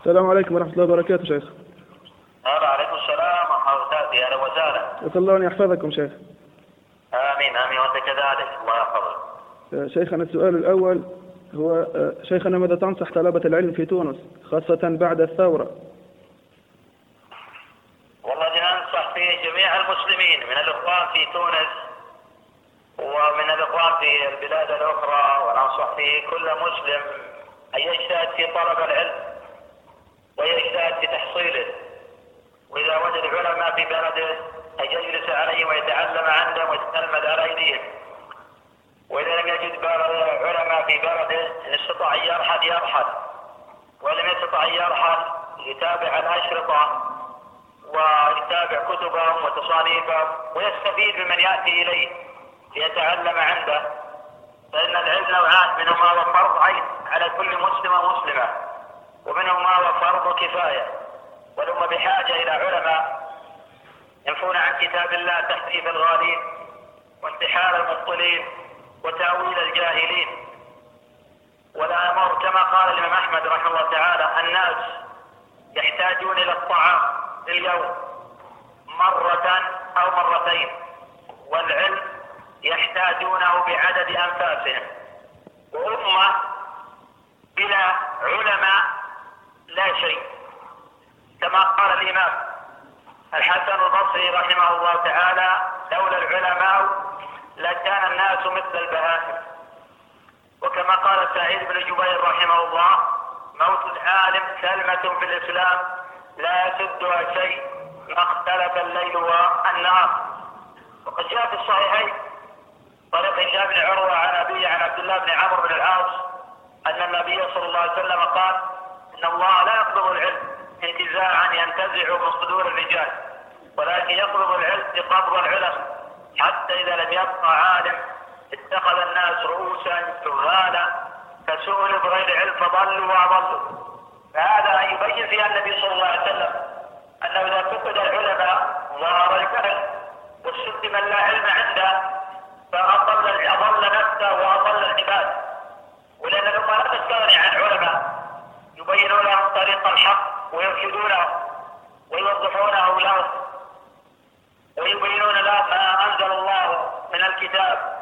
السلام عليكم ورحمة الله وبركاته شيخ. هلا عليكم السلام ورحمة الله أهلا وسهلا. أسأل الله أن يحفظكم شيخ. آمين آمين وأنت كذلك. الله يحفظك. آه، شيخنا السؤال الأول هو آه، شيخنا ماذا تنصح طلبة العلم في تونس خاصة بعد الثورة؟ والله أنصح في جميع المسلمين من الإخوان في تونس ومن الإخوان في البلاد الأخرى وننصح في كل مسلم أن يجتهد في طلب العلم. ويجتهد في تحصيله وإذا وجد علماء في بلده أن يجلس عليهم ويتعلم عندهم ويتلمذ على أيديهم وإذا لم يجد علماء في بلده إن استطاع أن يرحل يرحل. ولم يستطع أن يرحل يتابع الأشرطة ويتابع كتبهم وتصانيفهم ويستفيد ممن يأتي إليه ليتعلم عنده. فإن العلم نوعان ما هو فرض عين على كل مسلم ومسلمة. ومنهم ما هو فرض كفاية والأمة بحاجة إلى علماء ينفون عن كتاب الله تحريف الغالين وانتحال المبطلين وتأويل الجاهلين. ولا أمر كما قال الإمام أحمد رحمه الله تعالى الناس يحتاجون إلى الطعام في اليوم مرة أو مرتين والعلم يحتاجونه بعدد أنفاسهم. وأمة بلا علماء لا شيء. كما قال الإمام الحسن البصري رحمه الله تعالى لولا العلماء لكان الناس مثل البهائم. وكما قال سعيد بن جبير رحمه الله موت العالم كلمة في الإسلام لا يسدها شيء ما اختلف الليل والنهار. وقد جاء في الصحيحين طريق هشام بن عروة عن أبيه عن عبد الله بن عمرو بن العاص أن النبي صلى الله عليه وسلم قال إن الله لا يقبض العلم انتزاعا ينتزع من صدور الرجال ولكن يقبض العلم بقبض العلم. حتى إذا لم يبقى عالم اتخذ الناس رؤوسا جهالا فسئلوا بغير علم فضلوا وأضلوا. فهذا يبين فيها النبي صلى الله عليه وسلم أنه إذا فقد العلماء ظهر الجهل والسد من لا علم عنده فأضل أضل نفسه وأضل العباد. ولأن الأمة لا تستغني عن علماء يبينون لهم طريق الحق ويرشدونه ويوضحونه لهم ويبينون لهم ما أنزل الله من الكتاب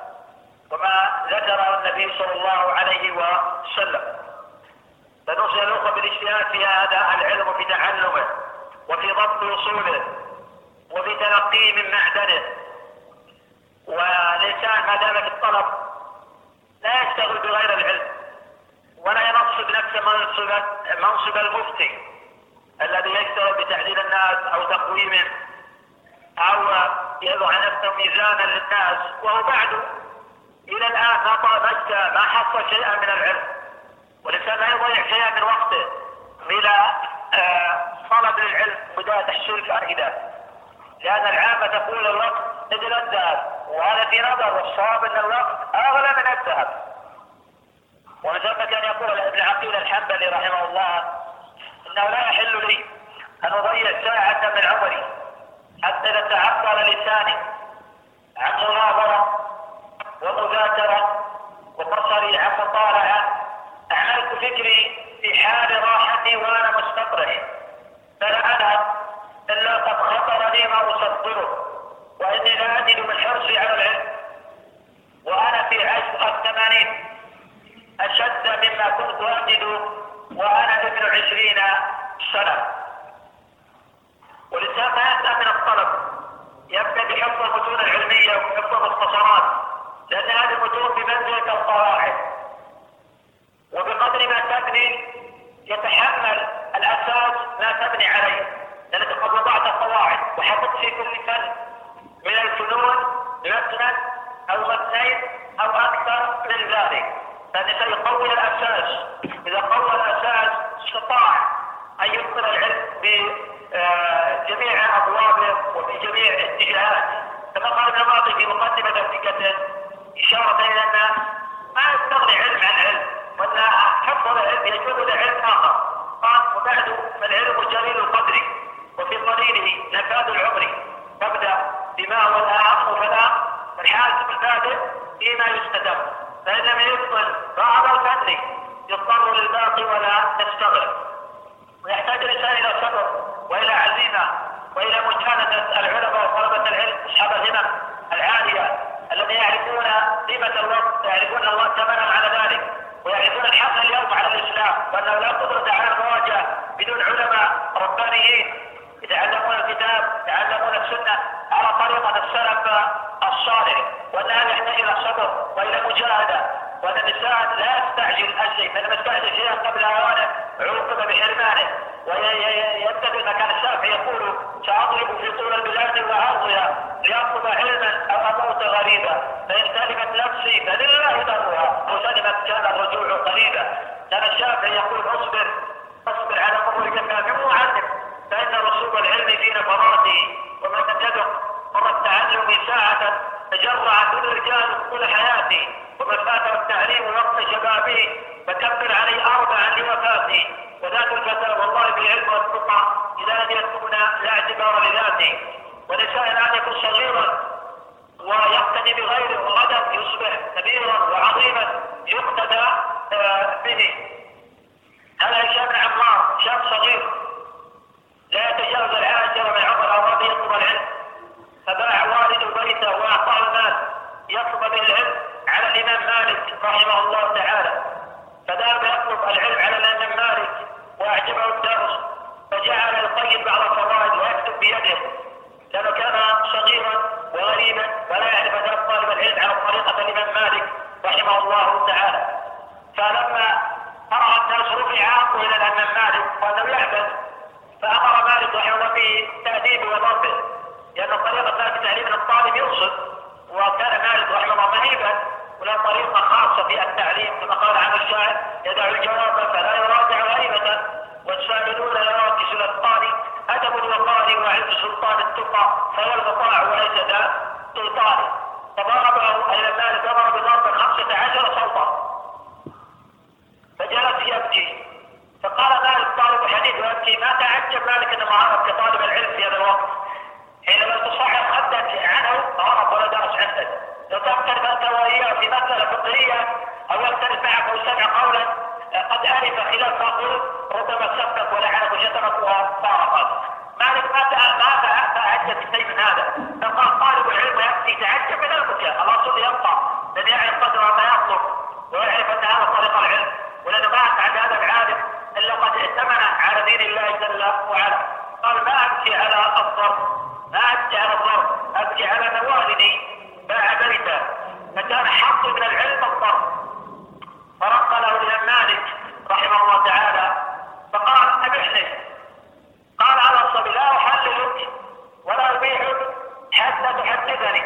وما ذكره النبي صلى الله عليه وسلم. فنوصي الأخوة بالاجتهاد في هذا العلم وفي تعلمه وفي ضبط أصوله وفي تلقيه من معدنه. والإنسان ما دام في الطلب لا يشتغل بغير العلم. ولا ينصب نفسه منصب منصب المفتي الذي يشتغل بتعديل الناس أو تقويمهم أو يضع نفسه ميزانا للناس. وهو بعد إلى الآن ما طلب ما حصل شيئا من العلم. والانسان لا يضيع شيئا من وقته إلى آه، طلب العلم بدايه تحصيل الفائده لأن العامة تقول الوقت مثل الذهب وهذا في نظر والصواب أن الوقت أغلى من الذهب. ومن ثم كان يقول ابن عقيل الحنبلي رحمه الله إنه لا يحل لي أن أضيع ساعة من عمري حتى نتعطل لساني عن مناظرة ومذاكرة وبصري عن مطالعة أعملت فكري في حال راحتي وأنا مستقرح. فلا اذهب الا قد خطر لي ما أصدره وإني لا أجد من حرصي على العلم. وأنا في عشق الثمانين. أشد مما كنت أجد وأنا ابن عشرين سنة. والانسان ما يبدا من الطلب. يبدأ بحفظ المتون العلمية وحفظ المختصرات. لأن هذه المتون بمنزلة القواعد. وبقدر ما تبني يتحمل الأساس ما تبني عليه. لانك قد وضعت قواعد وحطت في كل فن. من الفنون متنا أو متنين أو أكثر من ذلك. لأن يقوي الأساس. إذا قوى الأساس استطاع أن يدخل العلم بجميع أبوابه وفي جميع اتجاهات كما قال ابن الماضي في مقدمة دقيقة إشارة إلى أن ما يستغني علم عن علم وأن حفظ العلم يجوز لعلم آخر. قال وبعد فالعلم جليل القدر وفي قليله نفاذ العمر. تبدا بما هو الاهم فلا الحاسب البادئ فيما يستدام. فإن لم يفصل بعد الفتح يضطر للباقي ولا تشتغل ويحتاج الإنسان إلى صبر وإلى عزيمة وإلى مجاهدة العلماء وطلبة العلم أصحاب الهمم العالية الذين يعرفون قيمة الوقت يعرفون الله ثمنهم على ذلك ويعرفون الحق اليوم على الإسلام وأنه لا قدرة على المواجهة بدون علماء ربانيين يتعلمون الكتاب يتعلمون السنة على طريقة السلف يستعجل الشيء فإنما استعجل شيئا قبل أوانه عوقب بحرمانه ويتبع ما كان الشافعي يقول سأضرب في طول البلاد وأرضها لأطلب علما أو أموت غريبا. فإن سلمت نفسي فلله ضرها أو سلمت كان الرجوع قريبا. كان الشافعي يقول اصبر اصبر على من معلم فإن رسوب العلم في نفراته ومن لم يذق مر التعلم ساعة تجرع كل رجال طول حياتي ومن فاته التعليم وقت شبابه فكبر عليه أربعا لوفاته وذات الفتى والله بالعلم والتقى إذا لم يكتمنا لا اعتبار لذاته ولسائل أن يكون صغيرا ويقتدي بغيره وغدا يصبح كبيرا وعظيما يقتدى وليس ذا سلطان. فضربه أي مالك ضرب بضرب خمسة عشر صوتا. فجلس يبكي. فقال مالك طالب الحديث ويبكي ما تعجب مالك انه هرب كطالب العلم في هذا الوقت. حينما تصحح خدك عنه هرب ولا درس عندك. لو تختلف أنت وإياه في مسألة فقهية أو يختلف معك أو سمع قولا قد عرف خلاف ما قلت ربما سبك ولعنك وشتمك وفارقك مالك ما ما تعجب شيء من هذا. فقال طالب العلم يبكي تعجب من البكاء الاصل يبقى؟ لن يعرف قدر ما يطلب ويعرف أن هذا طريق العلم ولأنه ما عن هذا العالم إلا قد ائتمن على دين الله جل وعلا. قال ما أبكي على الضرب ما أبكي على الضرب أبكي على موالدي باع بيته فكان حق من العلم الضرب. فرق له الإمام مالك رحمه الله تعالى فقال أبحني قال على الصبي لا أحللك ولا أبيعك حتى تحدثني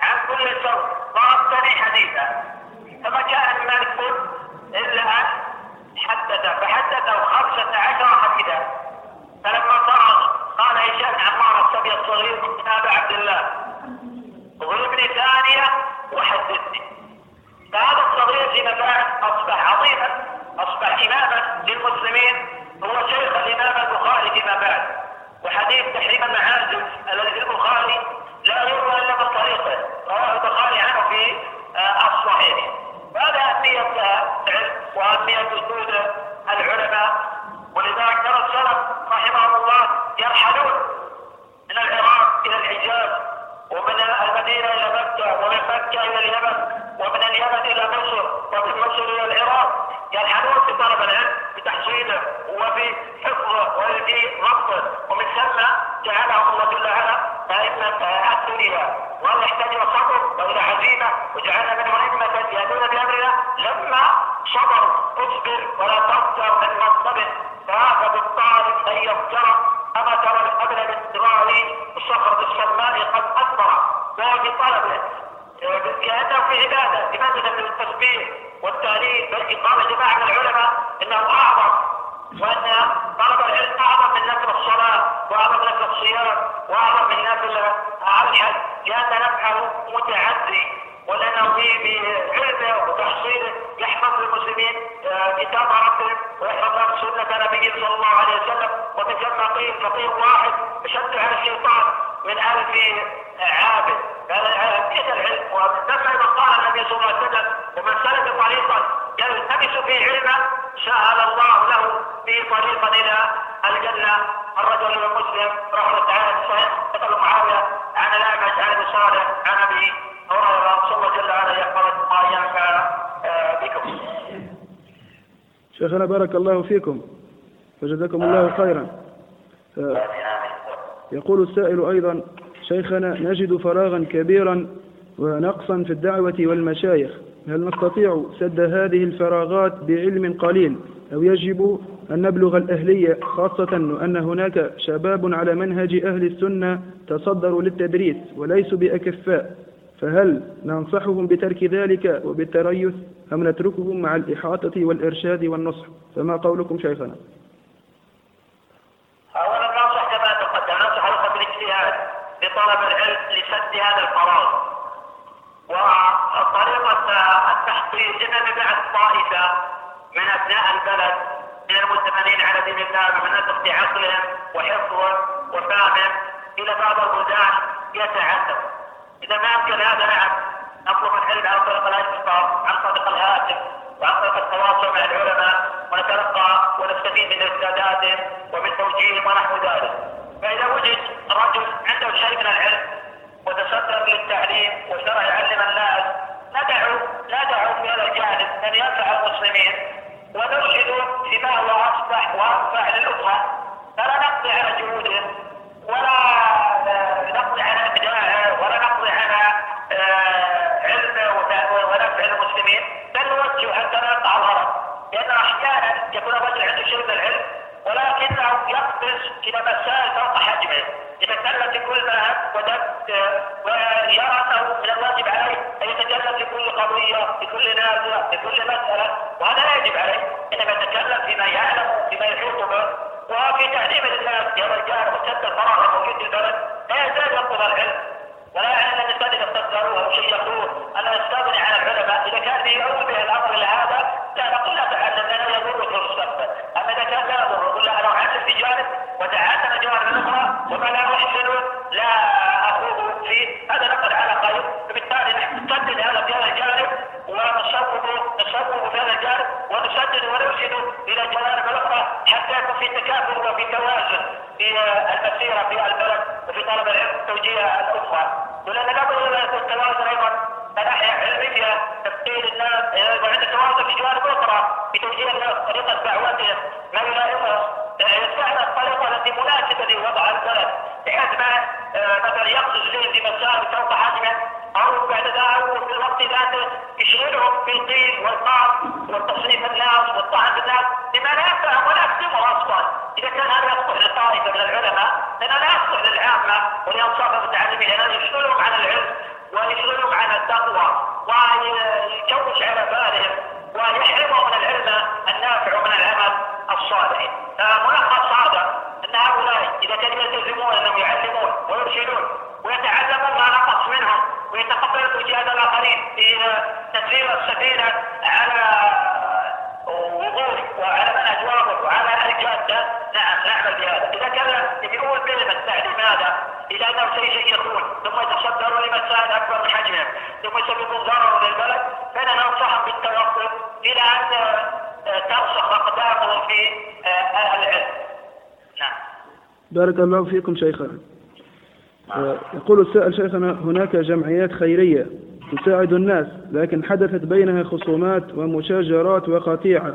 عن كل صوت ضربتني حديثا فما كان من مالك قلت إلا أن حدث فحدثه خمسة عشر حديثا فلما فرغ قال هشام عمار الصبي الصغير من أبا عبد الله ضربني ثانية وحدثني فهذا الصغير فيما بعد أصبح عظيما أصبح إماما للمسلمين هو شيخ الإمام البخاري فيما بعد وحديث تحريم المعازف الذي في البخاري لا يروى إلا من طريقه رواه البخاري عنه في آه، الصحيح هذا أهمية العلم وأهمية وجود العلماء ولذلك ترى السلف رحمهم الله يرحلون من العراق إلى الحجاز ومن المدينة إلى مكة إلى اليمن ومن اليمن إلى مصر ومن مصر إلى العراق. يرحلون في طلب العلم بتحصيله وفي حفظه وفي ضبطه ومن ثم جعلهم الله جل وعلا أئمة الدنيا والله يحتاج إلى صبر وإلى عزيمة وجعلنا منهم أئمة يهدون بأمرنا. لما صبروا اصبر ولا تغتر من مصطبر. فهذا بالطالب أن يفترى أما ترى الأبن من إسرائيل الصخرة الصماء قد أثمر وهو طلبه؟ كأنه في عبادة لماذا من التسبيح والتهليل بل قال جماعة من العلماء إنه أعظم وأن طلب العلم أعظم من نفل الصلاة وأعظم من نفل الصيام وأعظم من نفل الحج لأن نفعه متعدي ولأنه بعلمه وتحصيله يحفظ للمسلمين آه، كتاب ربهم ويحفظ سنة نبيه صلى الله عليه وسلم ومن ثم قيل فقيه واحد يشد على الشيطان من ألف عابد. هذا كيف العلم. ولما قال النبي صلى الله عليه وسلم ومن سلك طريقا يلتمس فيه علما سهل الله له به طريقا إلى الجنة. الرجل المسلم رحمه الله تعالى في الصحيح قتل معاوية عن الأعمش عن ابي صالح عن أبي هريرة صلى الله جل وعلا يحفظ ما ينفع آه، بكم. شيخنا بارك الله فيكم فجزاكم الله خيرا. يقول السائل أيضا شيخنا نجد فراغا كبيرا ونقصا في الدعوة والمشايخ. هل نستطيع سد هذه الفراغات بعلم قليل أو يجب أن نبلغ الأهلية خاصة أن هناك شباب على منهج أهل السنة تصدروا للتدريس وليسوا بأكفاء؟ فهل ننصحهم بترك ذلك وبالتريث أم نتركهم مع الإحاطة والإرشاد والنصح؟ فما قولكم شيخنا أولا ننصح كما تقدم ننصح الأخوة بالاجتهاد لطلب العلم لسد هذا الفراغ وطريقة التحصيل إن بعد طائفة من أبناء البلد من المتمنين على دين الله ومن نسق عقلهم وحفظهم وفهمهم إلى بعض البلدان يتعلم. إذا ما أمكن هذا نعم نطلب العلم عن طريق الأشخاص عن طريق الهاتف وعن طريق التواصل مع العلماء ونتلقى ونستفيد من إرشاداتهم ومن توجيههم ونحو ذلك. فإذا وجد رجل عنده شيء من العلم وتصدر للتعليم وشرع يعلم الناس ندعو ندعو في هذا الجانب أن ينفع المسلمين ونرشد فيما هو أصلح وأنفع للأمة إلى مسائل فوق حجمه يتكلم في كل ما ودد ويرى أنه من الواجب عليه أن يتكلم في كل قضية في كل نازلة في كل مسألة وهذا لا يجب عليه. إنما يتكلم فيما يعلم فيما يحيط به. وفي تعليم الناس هذا الجانب وسد الفراغ الموجود في البلد لا يزال يطلب العلم. ولا يعني أن الإنسان إذا استذكروه أو شيخوه أن يستغني عن العلماء إذا كان يؤول به الأمر إلى هذا لا نقول لا تعلم لأنه يضر في المستقبل. أما إذا كان لا يضر قل له أنا أعلم في جانب وتعلم جوانب أخرى لا احسن لا اخوض فيه. هذا نقل على خير فبالتالي نحن نسدد هذا في هذا الجانب ونصوب نصوب في هذا الجانب ونسدد ونرشد إلى جوانب الاخرى حتى يكون في تكافؤ وفي توازن في المسيرة في البلد وفي طلب العلم توجيه الامه ولان لابد يكون توازن أيضا. ناحيه علمية تفكير الناس بارك الله فيكم شيخنا يقول السائل شيخنا هناك جمعيات خيرية تساعد الناس لكن حدثت بينها خصومات ومشاجرات وقطيعة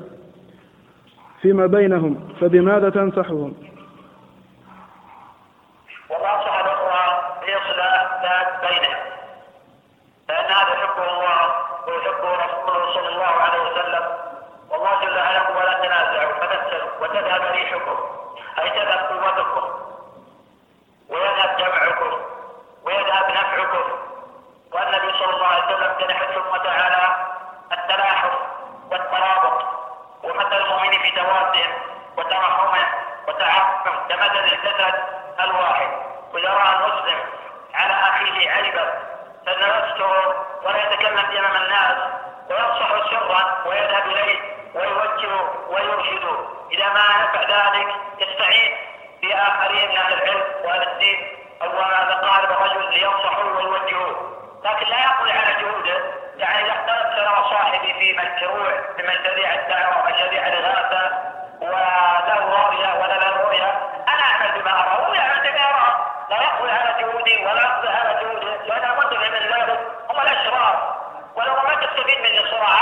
فيما بينهم فبماذا تنصحهم؟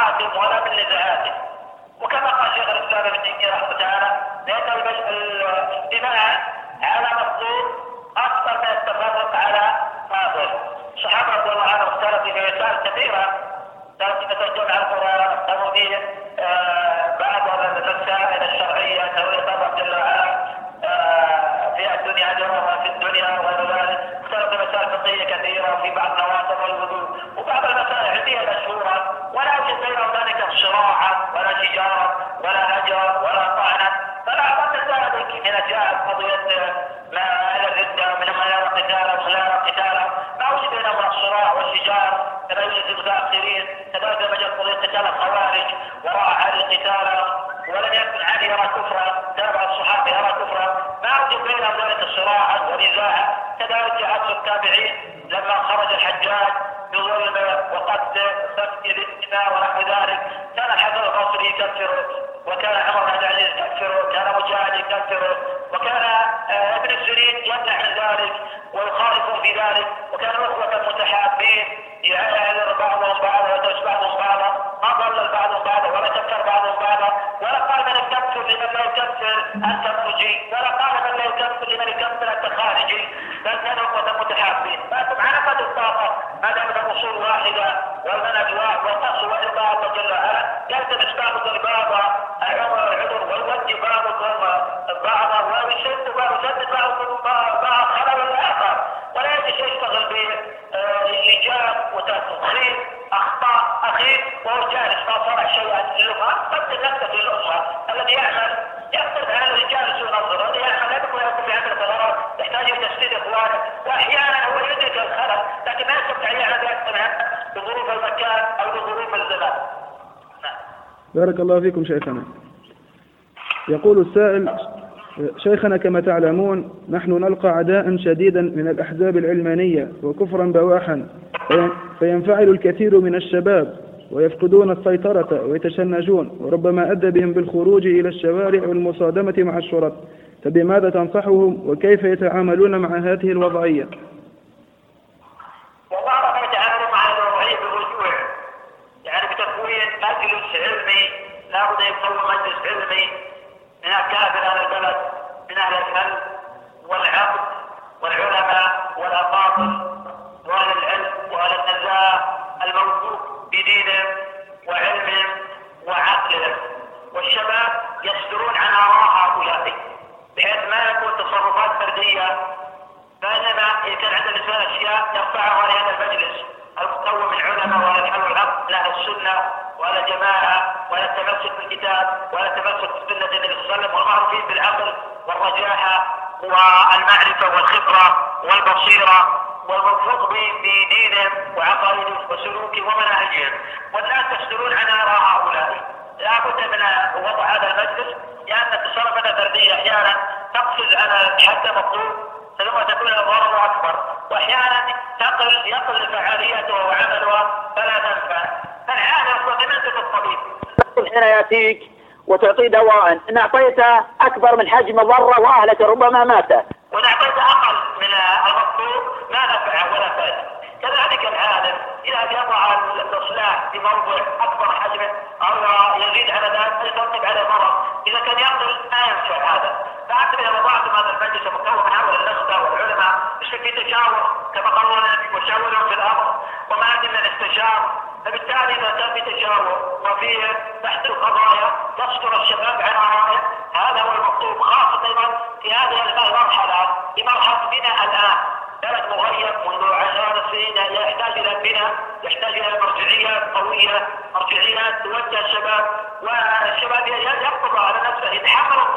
صراعاتهم ولا من نزاعاتهم وكما قال شيخ الإسلام ابن تيمية رحمه تعالى لأن الاجتماع على مطلوب أكثر من التفرق على فاضل الصحابه رضي الله عنهم اختلفوا في مسائل كثيره يتسجل على القرآن أو فيه آه، بعض المسائل الشرعية ترويض الله جل وعلا آه، في الدنيا أجرها في الدنيا وغير ذلك اختلف مسائل فقهية كثيرة وفي بعض نوافل والوضوء وبعض المسائل علمية مشهورة ولا يوجد بين ذلك صراعا ولا تجارة ولا هجر ولا طعنا فلا أقل ذلك حين جاءت قضية ما إلى الردة من ما يرى قتالا ولا يرى قتالا ما وجد بينهما الصراع والشجار كما يوجد المتأخرين كذلك لما جاءت قضية قتال الخوارج وراء علي قتالا ولم يكن علي يرى كفرا تابع الصحابة يرى كفرا. ما وجد بينهم ذلك الصراع ونزاع. كذلك جاءت التابعين لما خرج الحجاج بظلم وقتل يكفر وكان عمر بن العزيز يكفر وكان مجاهد يكفر وكان وتخريب أخطاء اخيه وهو جالس ما صنع شيئا للامه قدم نفسك للامه الذي يعمل يختلف عن الرجال سوء نظره الذي يعمل يكون في عمل ثمرات يحتاج إلى تسديد أخوانه. وأحيانا هو يدرك الخلل لكن ما يستطيع أن يقتنع بظروف المكان أو بظروف الزمان. بارك الله فيكم شيخنا. يقول السائل شيخنا كما تعلمون نحن نلقى عداء شديدا من الأحزاب العلمانية وكفرا بواحا في- فينفعل الكثير من الشباب ويفقدون السيطرة ويتشنجون وربما أدى بهم بالخروج إلى الشوارع والمصادمة مع الشرط فبماذا تنصحهم؟ وكيف يتعاملون مع هذه الوضعية؟ وبعضهم يتعاملون مع الوضعية يعني مجلس علمي لابد يكون مجلس علمي من أكابر أهل الفن والعقد والعلماء والأفاضل وأهل العلم وأهل النزاهة الموثوق بدينهم وعلمهم وعقلهم. والشباب يصدرون عن آراء هؤلاء بحيث ما يكون تصرفات فردية بينما إذا كان عند الإنسان أشياء يرفعها لهذا المجلس. المكون من علماء ولا الحل والحق من أهل السنة ولا جماعة ولا التمسك بالكتاب ولا التمسك بسنة النبي صلى الله عليه وسلم والمعروفين بالعقل والرجاحة والمعرفة والخبرة والبصيرة والموثوق بدينهم وعقائدهم وسلوكهم ومناهجهم والناس يصدرون عن آراء هؤلاء. لا بد من وضع هذا المجلس لأن التصرفات الفردية أحيانا تقفز على الحد المطلوب ثم تكون الضرر أكبر. وأحيانا تقل يقل فعاليتها وعملها فلا تنفع. فالعالم بمنزله الطبيب؟ حين يأتيك. وتعطيه دواء. إن أعطيته أكبر من حجم ضره وأهلك ربما مات. وإن اعطيت أقل من المطلوب ما نفع ولا فائدة. كذلك العالم إذا يضع الإصلاح في موضع أكبر حجمه أو يزيد على ذلك يترتب عليه مرض. إذا كان يقل ما ينفع هذا فانت اذا وضعتم هذا المجلس المكون من هؤلاء النخبه والعلماء في تشاور كما قال النبي وشاورهم في الأمر. وما عندنا الاستشار فبالتالي إذا كان في تشاور وفي بحث القضايا يصدر الشباب عن ارائه هذا هو المطلوب خاصة أيضا في هذه المرحلة في مرحلة بناء الآن. بلد مغيب منذ عشرات السنين يحتاج إلى بناء يحتاج إلى مرجعيات قوية مرجعيات توجه الشباب والشباب يقبض على نفسه يتحمل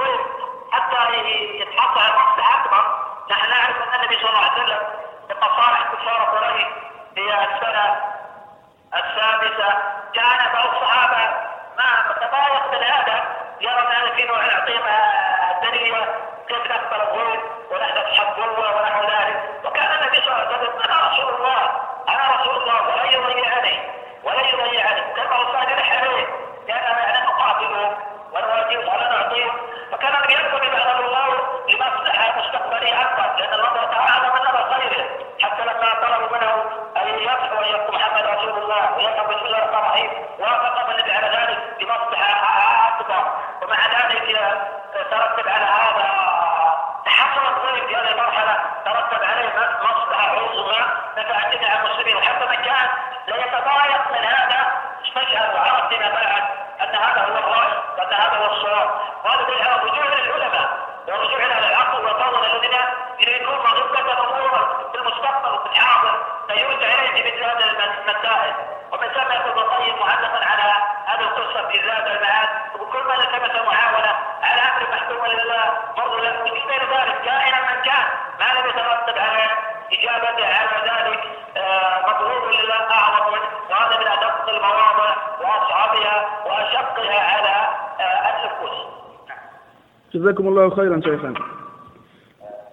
جزاكم الله خيرا شيخنا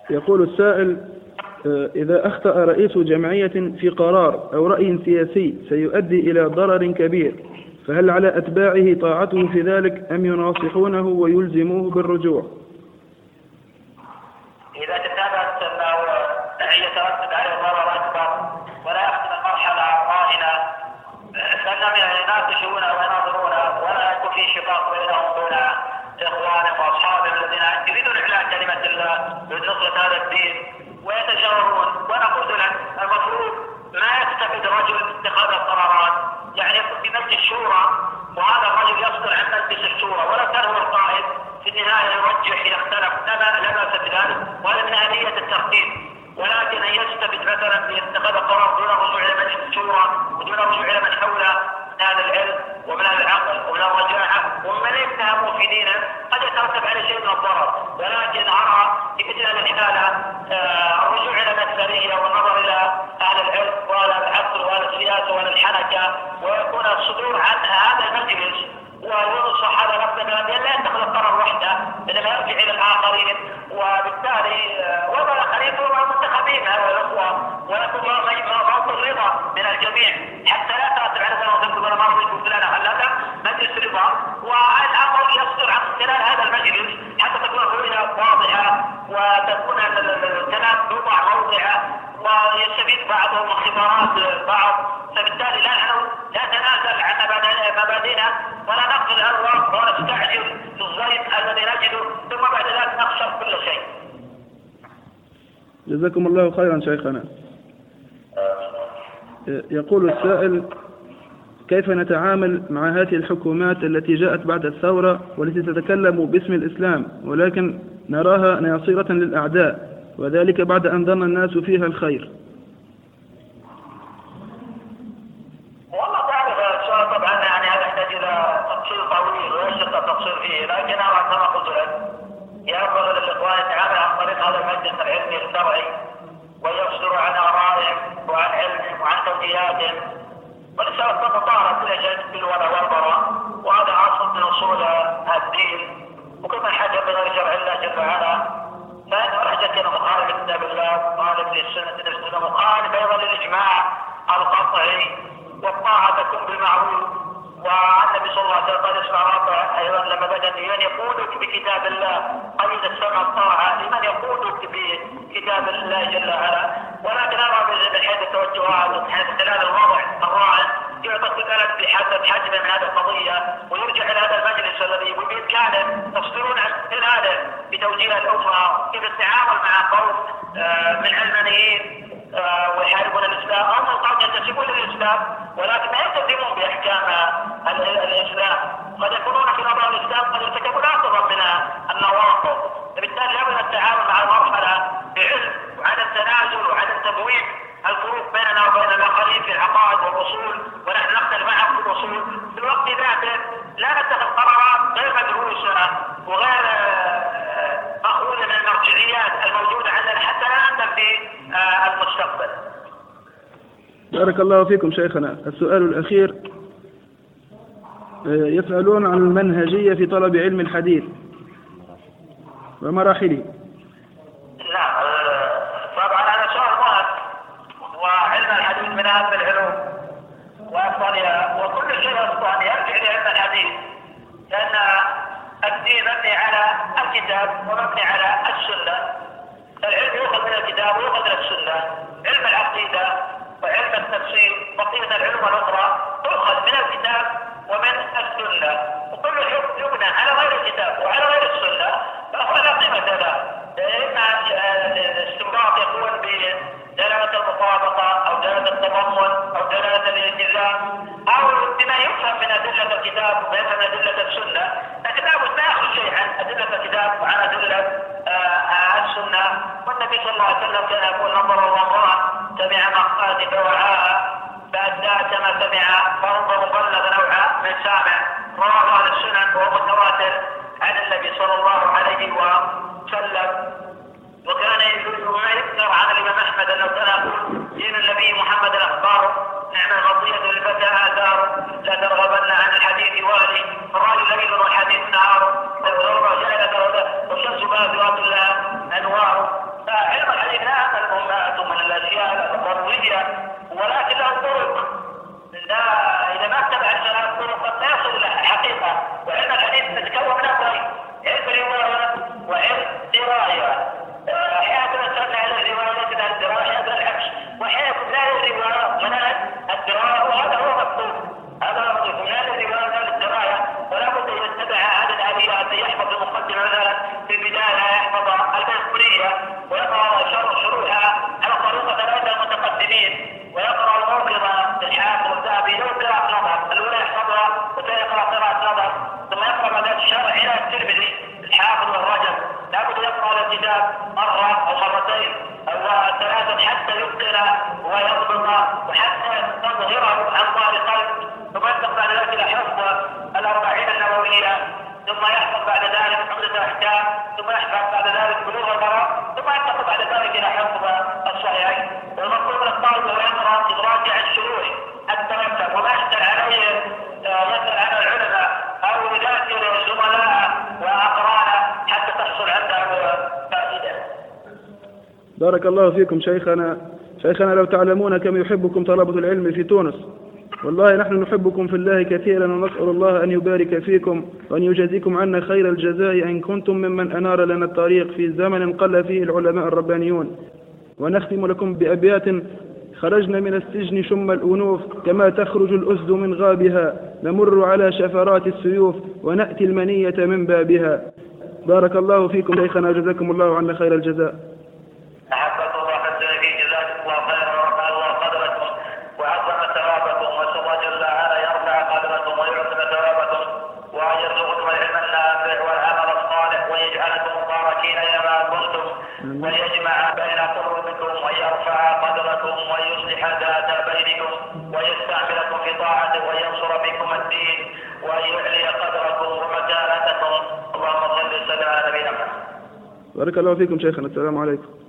يقول السائل آه، إذا أخطأ رئيس جمعية في قرار أو رأي سياسي سيؤدي إلى ضرر كبير فهل على أتباعه طاعته في ذلك أم يناصحونه ويلزموه بالرجوع؟ الشورى وهذا الرجل يصدر عن مجلس الشورى ولا هو القائد في النهاية يرجح يختلف لا لا باس بذلك وهذا من اليه الترتيب. ولكن أن يستفد مثلا باتخاذ القرار دون الرجوع إلى مجلس الشورى ودون الرجوع إلى من حوله من أهل العلم ومن أهل العقل ومن الرجاحه ومن في دينه قد يترتب عليه شيء من الضرر. ولكن أرى الصدور عن هذا المجلس وينصح هذا نفسه بأن لا يتخذ القرار وحده انما يرجع إلى الآخرين. وبالتالي آه، وضع الاخرين هم منتخبين هؤلاء الاخوه ويكون موطن الرضا من الجميع. حتى لا ترتب على تكتب أنا ما رضيت فلان هذا مجلس رضا. والأمر يصدر عن خلال هذا المجلس حتى تكون الرؤية واضحة وتكون الكلام يوضع موضعه ويستفيد بعضهم من خبرات بعض. فبالتالي لا نحن لا نتنازل عن مبادئنا ولا نقتل الارواح ولا نستعجل في الزيت الذي نجده ثم بعد ذلك نخسر كل شيء. جزاكم الله خيرا شيخنا. يقول السائل كيف نتعامل مع هذه الحكومات التي جاءت بعد الثورة والتي تتكلم باسم الإسلام ولكن نراها ناصرة للأعداء وذلك بعد أن ظن الناس فيها الخير والله تعرف السؤال طبعا يعني هذا يحتاج إلى تفصيل طويل ويشق التفصيل فيه لكن أنا كما قلت لك ينبغي للاخوان يتعامل عن طريق هذا المجلس العلمي الشرعي ويصدر عن آرائهم وعن علمهم وعن توجيهاتهم. ولسان تتطارق كل شيء بالولا والبراء وهذا اصل من أصول الدين. من حاجة بغير شرع الله جل وعلا. فإن رحلة مخالف لكتاب الله مخالف للسنة نفسنا مخالف أيضا للإجماع القطعي. والطاعة تكون بالمعروف. والنبي صلى الله عليه وسلم قال اسمع رابع أيضا لما بدأ أن يقودك بكتاب الله قيد السمع الطاعه لمن يقودك بكتاب الله جل وعلا؟ ولكن أرى من حيث التوجهات ومن حيث خلال الوضع الراهن يعطى البلد بحسب حجمه من هذه القضية ويرجع إلى هذا المجلس الذي بامكانه تصدرون عن هذا بتوجيه الامه كيف التعامل مع قوم آه، من علمانيين ويحاربون الاسلام أو من قد ينتسبون للاسلام ولكن لا يلتزمون بإحكام الإسلام. قد يكونون في نظر الإسلام قد يرتكبون اعظم من النواقض. فبالتالي لابد التعامل مع المرحلة بعلم وعدم تنازل وعدم تبويب الفروق بيننا وبين الآخرين في العقائد والأصول ونحن نختلف معهم في الأصول. في الوقت ذاته لا نتخذ قرارات غير مدروسة وغير المستقبل. بارك الله فيكم شيخنا. السؤال الأخير آه، يسألون عن المنهجية في طلب علم الحديث ومراحله. نعم طبعا هذا سؤال مهم. وعلم الحديث من أهم العلوم وافضلها وكل شيء أصلا يرجع لعلم الحديث. لأن الدين مبني على الكتاب ومبني على العلم الكتاب من السنة. علم العقيدة وعلم التفسير بقيه العلوم الأخرى تؤخذ من الكتاب ومن السنة. وكل حكم يبنى على غير الكتاب وعلى غير السنة. فهو لا قيمة له اما الاستنباط يكون بدلالة المطابقه أو دلالة التضمن أو دلالة الالتزام أو بما يفهم من أدلة الكتاب ويفهم أدلة السنة. لكن لابد شيء عن أدلة الكتاب وعن آه، النبي صلى الله عليه وسلم كان يقول نظر الله سمع مقاتي فوعاء فأداء كما سمع فانظر بلغ نوعا من سامع. رواه أهل السنن وهو متواتر عن النبي صلى الله عليه وسلم. وكان يذكر عن الإمام أحمد أنه كان دين النبي محمد الأخبار. نعم الغطية للفتى آثار لا ترغبن عن الحديث والي. الراجل ليل والحديث نهار والثورة جاء وشمس باثرة لا بارك الله فيكم شيخنا. شيخنا لو تعلمون كم يحبكم طلبة العلم في تونس. والله نحن نحبكم في الله كثيرا ونسأل الله أن يبارك فيكم وأن يجازيكم عنا خير الجزاء إن كنتم ممن أنار لنا الطريق في زمن قل فيه العلماء الربانيون. ونختم لكم بأبيات. خرجنا من السجن شم الأنوف كما تخرج الأسد من غابها. نمر على شفرات السيوف ونأتي المنية من بابها. بارك الله فيكم شيخنا. جزاكم الله عنا خير الجزاء. بارك الله فيكم شيخنا. السلام عليكم.